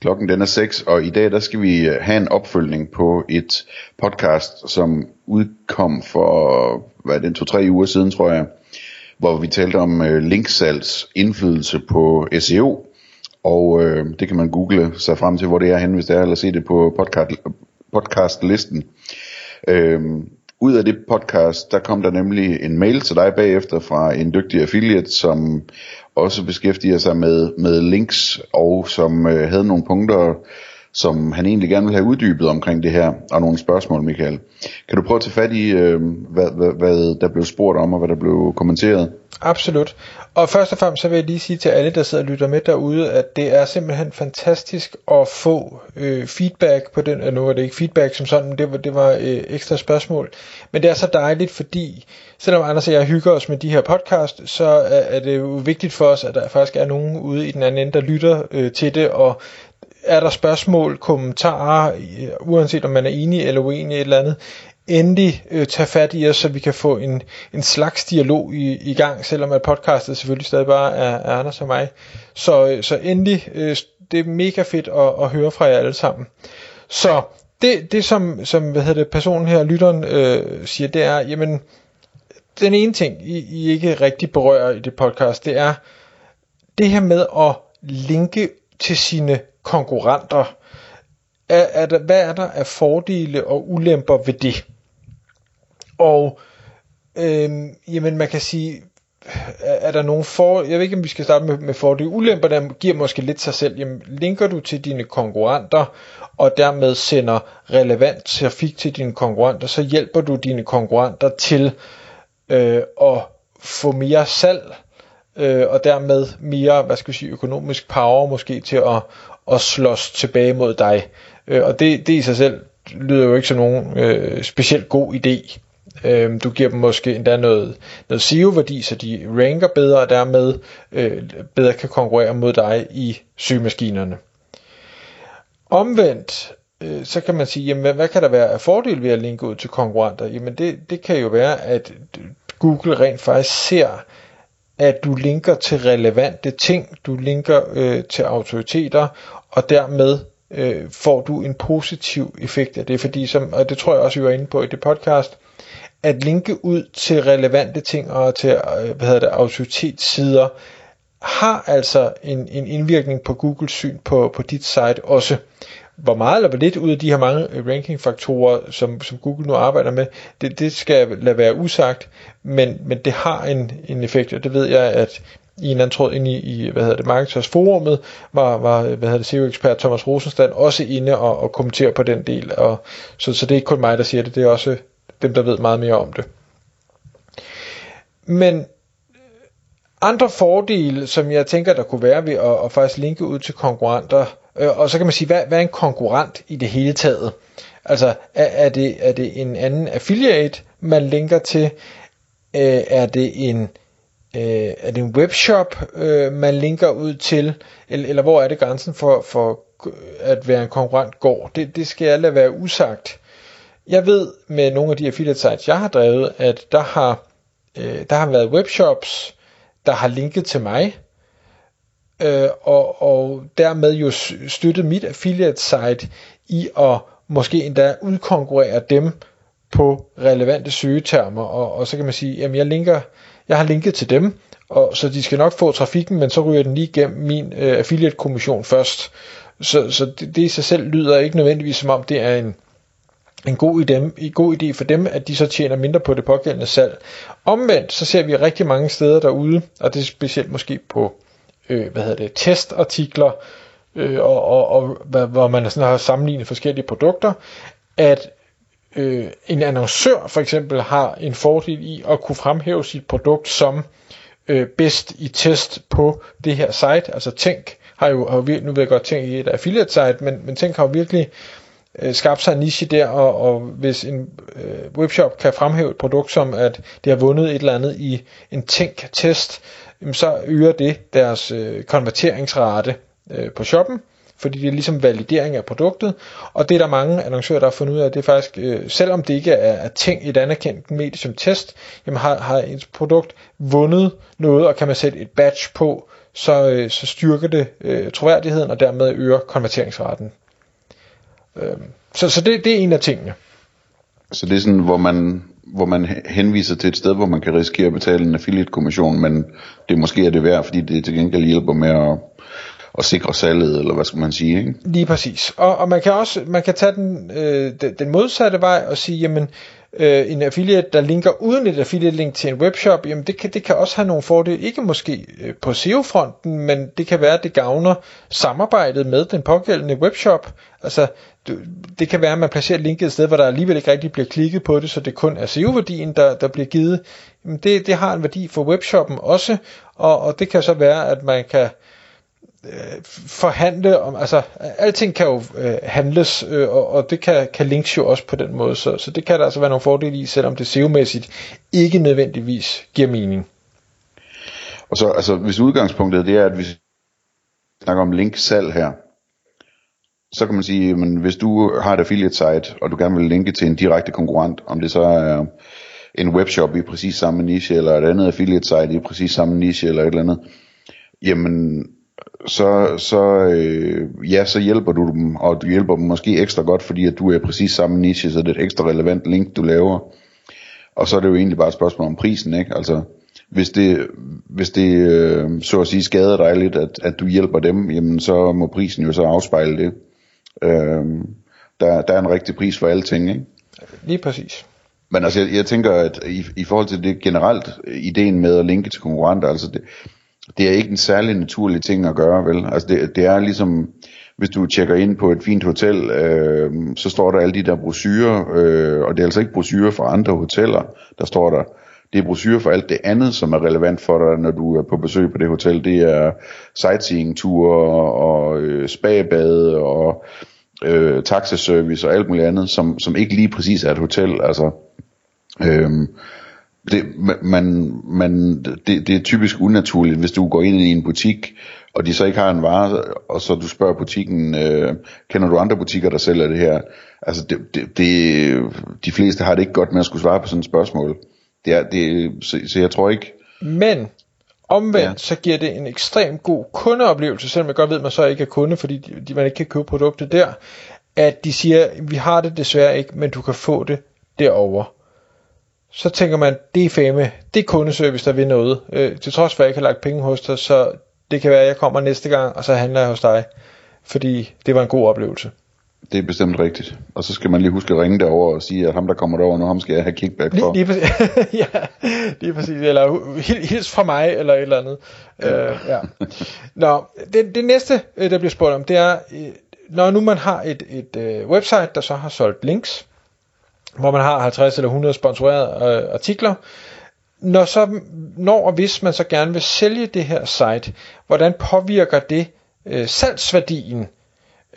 Klokken den er 6, og i dag der skal vi øh, have en opfølgning på et podcast, som udkom for, hvad er det, to-tre uger siden, tror jeg, hvor vi talte om øh, linksalgs indflydelse på SEO, og øh, det kan man google sig frem til, hvor det er henne, hvis det er, eller se det på podcast, podcastlisten. Øh, ud af det podcast, der kom der nemlig en mail til dig bagefter fra en dygtig affiliate, som også beskæftiger sig med, med links, og som øh, havde nogle punkter, som han egentlig gerne vil have uddybet omkring det her, og nogle spørgsmål, Michael. Kan du prøve at tage fat i, øh, hvad, hvad, hvad der blev spurgt om, og hvad der blev kommenteret? Absolut. Og først og fremmest så vil jeg lige sige til alle, der sidder og lytter med derude, at det er simpelthen fantastisk at få øh, feedback på den, øh, nu var det ikke feedback som sådan, det var, det var øh, ekstra spørgsmål, men det er så dejligt, fordi selvom Anders og jeg hygger os med de her podcast, så er, er det jo vigtigt for os, at der faktisk er nogen ude i den anden ende, der lytter øh, til det, og er der spørgsmål, kommentarer, øh, uanset om man er enig eller uenig i et eller andet, endelig øh, tage fat i os, så vi kan få en, en slags dialog i, i gang, selvom at podcastet selvfølgelig stadig bare er, er Anders og mig. Så, øh, så endelig, øh, det er mega fedt at, at høre fra jer alle sammen. Så det, det som, som hvad hedder det, personen her, lytteren, øh, siger, det er, jamen, den ene ting, I, I ikke rigtig berører i det podcast, det er det her med at linke til sine konkurrenter. Er, er der, hvad er der af fordele og ulemper ved det? Og øhm, jamen man kan sige, er der nogle for... Jeg ved ikke, om vi skal starte med, med fordele. Ulemper, der giver måske lidt sig selv. Jamen, linker du til dine konkurrenter, og dermed sender relevant trafik til dine konkurrenter, så hjælper du dine konkurrenter til øh, at få mere salg, øh, og dermed mere, hvad skal vi sige, økonomisk power måske til at, og slås tilbage mod dig. Øh, og det, det i sig selv lyder jo ikke som nogen øh, specielt god idé. Øh, du giver dem måske endda noget, noget SEO-værdi, så de ranker bedre, og dermed øh, bedre kan konkurrere mod dig i sygemaskinerne. Omvendt, øh, så kan man sige, jamen, hvad, hvad kan der være af fordel ved at linke ud til konkurrenter? Jamen det, det kan jo være, at Google rent faktisk ser, at du linker til relevante ting, du linker øh, til autoriteter, og dermed øh, får du en positiv effekt af det, fordi som, og det tror jeg også, vi var inde på i det podcast, at linke ud til relevante ting og til øh, hvad hedder det, autoritetssider, har altså en, en indvirkning på Googles syn på, på dit site også. Hvor meget eller hvor lidt ud af de her mange øh, rankingfaktorer, som, som Google nu arbejder med, det, det skal lade være usagt, men, men det har en, en effekt, og det ved jeg, at i en anden tråd ind i, i hvad hedder det, Marketers forumet, var, var hvad hedder det, SEO-ekspert Thomas Rosenstand også inde og, og kommentere på den del, og, så, så det er ikke kun mig, der siger det, det er også dem, der ved meget mere om det. Men andre fordele, som jeg tænker, der kunne være ved at, at faktisk linke ud til konkurrenter, øh, og så kan man sige, hvad, hvad er en konkurrent i det hele taget? Altså, er, er, det, er det en anden affiliate, man linker til? Øh, er det en øh, er det en webshop, øh, man linker ud til? Eller, eller hvor er det grænsen for, for at være en konkurrent går? Det, det skal jeg lade være usagt. Jeg ved med nogle af de affiliate sites, jeg har drevet, at der har, øh, der har været webshops, der har linket til mig, øh, og, og dermed jo støttet mit affiliate site i at måske endda udkonkurrere dem på relevante søgetermer, og, og så kan man sige, jamen jeg linker, jeg har linket til dem, og så de skal nok få trafikken, men så ryger den lige igennem min øh, affiliate kommission først. Så, så det, det i sig selv lyder ikke nødvendigvis som om det er en en god, idé, en god idé for dem, at de så tjener mindre på det pågældende salg. Omvendt, så ser vi rigtig mange steder derude, og det er specielt måske på øh, hvad hedder det, testartikler, øh, og, og, og hvor man sådan har sammenlignet forskellige produkter, at øh, en annoncør for eksempel har en fordel i at kunne fremhæve sit produkt som øh, bedst i test på det her site. Altså Tænk har jo, har jo nu ved jeg godt tænke i et affiliate site, men, men Tænk har jo virkelig øh, skabt sig en niche der, og, og hvis en øh, webshop kan fremhæve et produkt som, at det har vundet et eller andet i en tænk-test, så øger det deres øh, konverteringsrate øh, på shoppen, fordi det er ligesom validering af produktet, og det er der mange annoncører, der har fundet ud af, det er faktisk, øh, selvom det ikke er, er ting et anerkendt medie som test, jamen har, har et produkt vundet noget, og kan man sætte et badge på, så, øh, så styrker det øh, troværdigheden, og dermed øger konverteringsraten. Øh, så så det, det er en af tingene. Så det er sådan, hvor man, hvor man henviser til et sted, hvor man kan risikere at betale en affiliate-kommission, men det måske er det værd, fordi det til gengæld hjælper med at, at sikre salget, eller hvad skal man sige, ikke? Lige præcis. Og, og man kan også man kan tage den, øh, den, den modsatte vej og sige, jamen, øh, en affiliate, der linker uden et affiliate-link til en webshop, jamen det kan, det kan også have nogle fordele, ikke måske øh, på SEO-fronten, men det kan være, at det gavner samarbejdet med den pågældende webshop. Altså, det kan være, at man placerer linket et sted, hvor der alligevel ikke rigtig bliver klikket på det, så det kun er SEO-værdien, der, der bliver givet. Jamen det, det har en værdi for webshoppen også, og, og det kan så være, at man kan øh, forhandle om, altså alting kan jo øh, handles, øh, og, og det kan, kan links jo også på den måde, så, så det kan der altså være nogle fordele i, selvom det SEO-mæssigt ikke nødvendigvis giver mening. Og så, altså, hvis udgangspunktet det er, at vi snakker om linksalg her, så kan man sige, at hvis du har et affiliate site, og du gerne vil linke til en direkte konkurrent, om det så er en webshop i præcis samme niche, eller et andet affiliate site i præcis samme niche, eller et eller andet, jamen så, så, øh, ja, så hjælper du dem, og du hjælper dem måske ekstra godt, fordi at du er præcis samme niche, så det er et ekstra relevant link, du laver. Og så er det jo egentlig bare et spørgsmål om prisen, ikke? Altså, hvis det, hvis det øh, så at sige skader dig lidt, at, at du hjælper dem, jamen så må prisen jo så afspejle det. Øh, der, der er en rigtig pris for alting, ikke? Lige præcis. Men altså, jeg, jeg tænker, at i, i forhold til det generelt, ideen med at linke til konkurrenter, altså det, det er ikke en særlig naturlig ting at gøre, vel? Altså det, det er ligesom, hvis du tjekker ind på et fint hotel, øh, så står der alle de der brosyrer, øh, og det er altså ikke brosyrer fra andre hoteller, der står der. Det er brosyrer for alt det andet, som er relevant for dig, når du er på besøg på det hotel. Det er sightseeing-ture og øh, spabade og øh, taxaservice og alt muligt andet, som, som ikke lige præcis er et hotel. Altså, øh, det, man, man, det, det er typisk unaturligt, hvis du går ind i en butik, og de så ikke har en vare, og så du spørger butikken, øh, kender du andre butikker, der sælger det her? Altså, det, det, det, de fleste har det ikke godt med at skulle svare på sådan et spørgsmål. Det er, det, så, så jeg tror ikke... Men omvendt, ja. så giver det en ekstrem god kundeoplevelse, selvom jeg godt ved, at man så ikke er kunde, fordi de, de, man ikke kan købe produktet der, at de siger, vi har det desværre ikke, men du kan få det derovre så tænker man, det er fame, det er kundeservice, der vil noget. Øh, til trods for, at jeg ikke har lagt penge hos dig, så det kan være, at jeg kommer næste gang, og så handler jeg hos dig. Fordi det var en god oplevelse. Det er bestemt rigtigt. Og så skal man lige huske at ringe derover og sige, at ham der kommer derover nu, ham skal jeg have kickback for. Lige, lige præcis. ja, lige præcis. Eller hils fra mig, eller et eller andet. Ja. Øh, ja. Nå, det, det næste, øh, der bliver spurgt om, det er, øh, når nu man har et, et uh, website, der så har solgt links, hvor man har 50 eller 100 sponsorerede øh, artikler. Når, så, når og hvis man så gerne vil sælge det her site, hvordan påvirker det øh, salgsværdien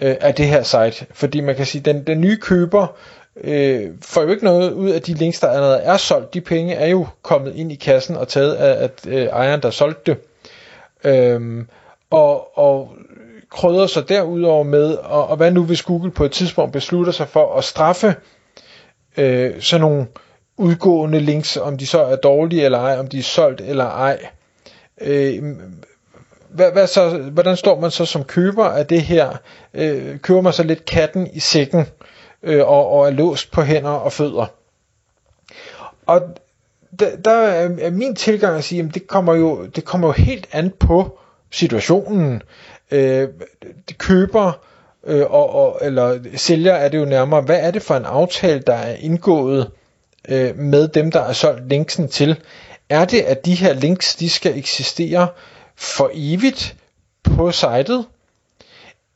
øh, af det her site? Fordi man kan sige, den, den nye køber øh, får jo ikke noget ud af de links, der allerede er solgt. De penge er jo kommet ind i kassen og taget af at, øh, ejeren, der solgte det. Øhm, og, og krydder sig derudover med, og, og hvad nu hvis Google på et tidspunkt beslutter sig for at straffe øh, sådan nogle udgående links, om de så er dårlige eller ej, om de er solgt eller ej. Øh, hvad, hvad så, hvordan står man så som køber af det her? Øh, køber man så lidt katten i sækken øh, og, og er låst på hænder og fødder? Og der, der er min tilgang at sige, at det kommer jo, det kommer jo helt an på situationen. Øh, køber øh, og, og, eller sælger er det jo nærmere, hvad er det for en aftale, der er indgået øh, med dem, der er solgt linksen til? Er det, at de her links, de skal eksistere for evigt på sitet?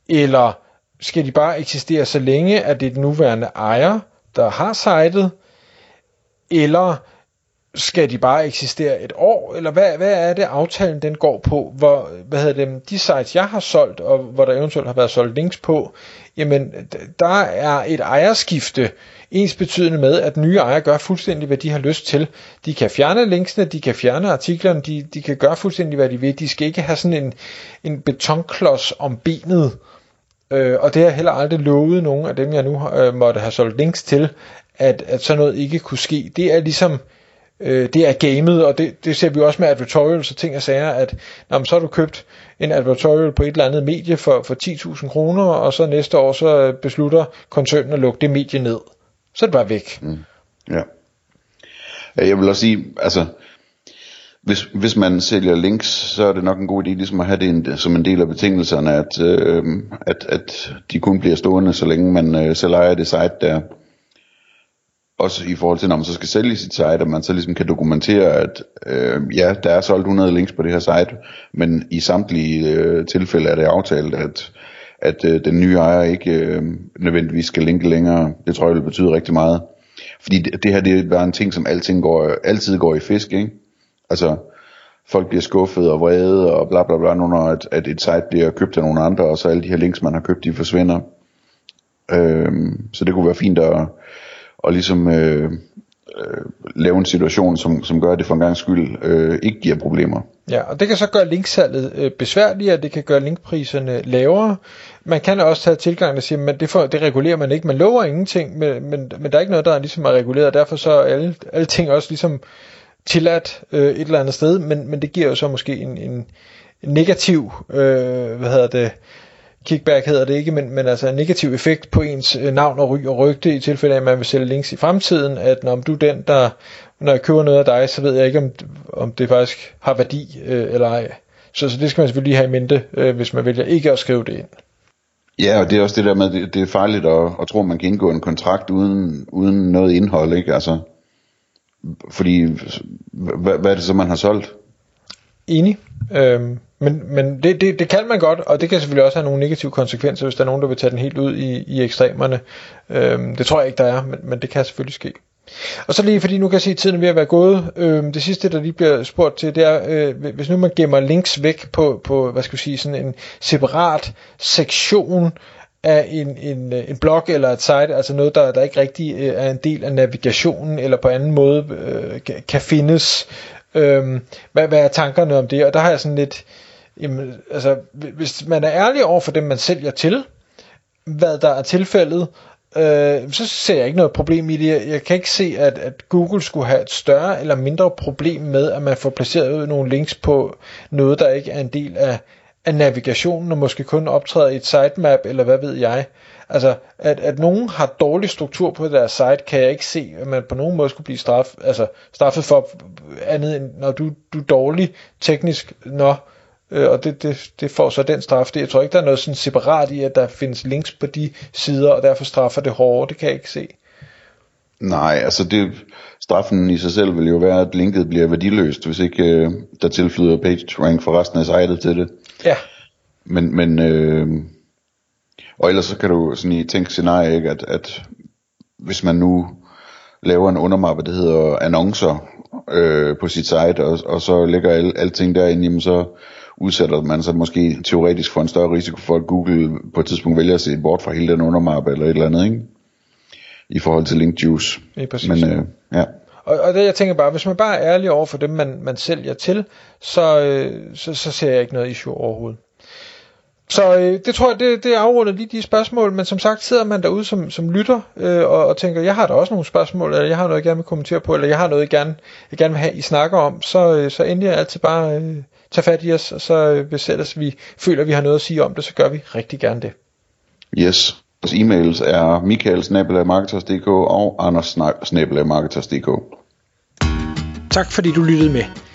Eller skal de bare eksistere så længe, at det er den nuværende ejer, der har sitet? Eller skal de bare eksistere et år, eller hvad, hvad er det aftalen den går på? Hvor, hvad hedder det, de sites jeg har solgt, og hvor der eventuelt har været solgt links på, jamen der er et ejerskifte ens betydende med, at nye ejere gør fuldstændig, hvad de har lyst til. De kan fjerne linksene, de kan fjerne artiklerne, de, de kan gøre fuldstændig, hvad de vil. De skal ikke have sådan en, en betonklods om benet, øh, og det har jeg heller aldrig lovet nogen af dem, jeg nu øh, måtte have solgt links til, at, at sådan noget ikke kunne ske. Det er ligesom øh, øh, det er gamet, og det, det ser vi også med advertorials og ting og sager, at når så har du købt en advertorial på et eller andet medie for, for 10.000 kroner, og så næste år så beslutter koncernen at lukke det medie ned. Så er det bare væk. Mm. Ja. Jeg vil også sige, altså, hvis, hvis man sælger links, så er det nok en god idé ligesom at have det en, som en del af betingelserne, at, øh, at, at de kun bliver stående, så længe man øh, selv ejer det site der også i forhold til, når man så skal sælge sit site, at man så ligesom kan dokumentere, at øh, ja, der er solgt 100 links på det her site, men i samtlige øh, tilfælde er det aftalt, at, at øh, den nye ejer ikke øh, nødvendigvis skal linke længere. Det tror jeg vil betyde rigtig meget. Fordi det, det her det er bare en ting, som alting går, altid går i fisk, ikke? Altså, folk bliver skuffet og vrede og bla bla bla, når at, at et site bliver købt af nogle andre, og så alle de her links, man har købt, de forsvinder. Øh, så det kunne være fint at og ligesom øh, øh, lave en situation, som, som gør, at det for en gang skyld øh, ikke giver problemer. Ja, og det kan så gøre linksalget øh, besværligere, det kan gøre linkpriserne lavere. Man kan også tage tilgang og sige, at det, for, det regulerer man ikke. Man lover ingenting, men, men, men der er ikke noget, der er ligesom er reguleret, og derfor så er alle, alle ting også ligesom tilladt øh, et eller andet sted, men, men det giver jo så måske en, en, en negativ, øh, hvad hedder det, kickback hedder det ikke, men, men altså en negativ effekt på ens øh, navn og ry og rygte i tilfælde af, at man vil sælge links i fremtiden, at når du er den, der, når jeg køber noget af dig, så ved jeg ikke, om, om det faktisk har værdi øh, eller ej. Så, så det skal man selvfølgelig have i mente, øh, hvis man vælger ikke at skrive det ind. Ja, og det er også det der med, det, det er farligt at, at tro, at man kan indgå en kontrakt uden, uden noget indhold, ikke? Altså, fordi, hvad, hvad er det så, man har solgt? Enig. Øhm, men, men det, det, det kan man godt, og det kan selvfølgelig også have nogle negative konsekvenser, hvis der er nogen, der vil tage den helt ud i, i ekstremerne. Øhm, det tror jeg ikke, der er, men, men det kan selvfølgelig ske. Og så lige fordi nu kan jeg se, at tiden er ved at være gået. Øhm, det sidste, der lige bliver spurgt til, det er, øh, hvis nu man gemmer links væk på, på hvad skal vi sige, sådan en separat sektion af en, en, øh, en blog eller et site, altså noget, der, der ikke rigtig øh, er en del af navigationen, eller på anden måde øh, kan findes. Øhm, hvad, hvad er tankerne om det? Og der har jeg sådan lidt, jamen, altså, hvis man er ærlig over for dem, man sælger til, hvad der er tilfældet, øh, så ser jeg ikke noget problem i det. Jeg kan ikke se, at, at Google skulle have et større eller mindre problem med, at man får placeret nogle links på noget, der ikke er en del af, af navigationen, og måske kun optræder i et sitemap, eller hvad ved jeg. Altså, at, at nogen har dårlig struktur på deres site, kan jeg ikke se, at man på nogen måde skulle blive straff, altså, straffet for andet end, når du, du er dårlig teknisk, når øh, og det, det, det får så den straf. Det, jeg tror ikke, der er noget sådan separat i, at der findes links på de sider, og derfor straffer det hårdere. Det kan jeg ikke se. Nej, altså det, straffen i sig selv vil jo være, at linket bliver værdiløst, hvis ikke øh, der tilflyder page rank for resten af sitet til det. Ja. Men, men øh, og ellers så kan du sådan i tænke scenarie, ikke, at, at hvis man nu laver en undermappe, der hedder annoncer øh, på sit site, og, og så lægger al, alting derinde, jamen så udsætter man sig måske teoretisk for en større risiko for, at Google på et tidspunkt vælger at se bort fra hele den undermappe eller et eller andet, ikke? I forhold til link juice. Ja, præcis. Men, øh, ja. Og, og det jeg tænker bare, hvis man bare er ærlig over for dem, man, man sælger til, så, øh, så, så ser jeg ikke noget issue overhovedet. Så øh, det tror jeg, det, det afrunder lige de spørgsmål, men som sagt sidder man derude som, som lytter øh, og, og tænker, jeg har da også nogle spørgsmål, eller jeg har noget, jeg gerne vil kommentere på, eller jeg har noget, jeg gerne, jeg gerne vil have, I snakker om, så, øh, så endelig altid bare øh, tage fat i os, og så øh, hvis ellers vi føler, at vi har noget at sige om det, så gør vi rigtig gerne det. Yes. Vores e-mails er michaelsnabelagmarketers.dk og anders.snabelagmarketers.dk Tak fordi du lyttede med.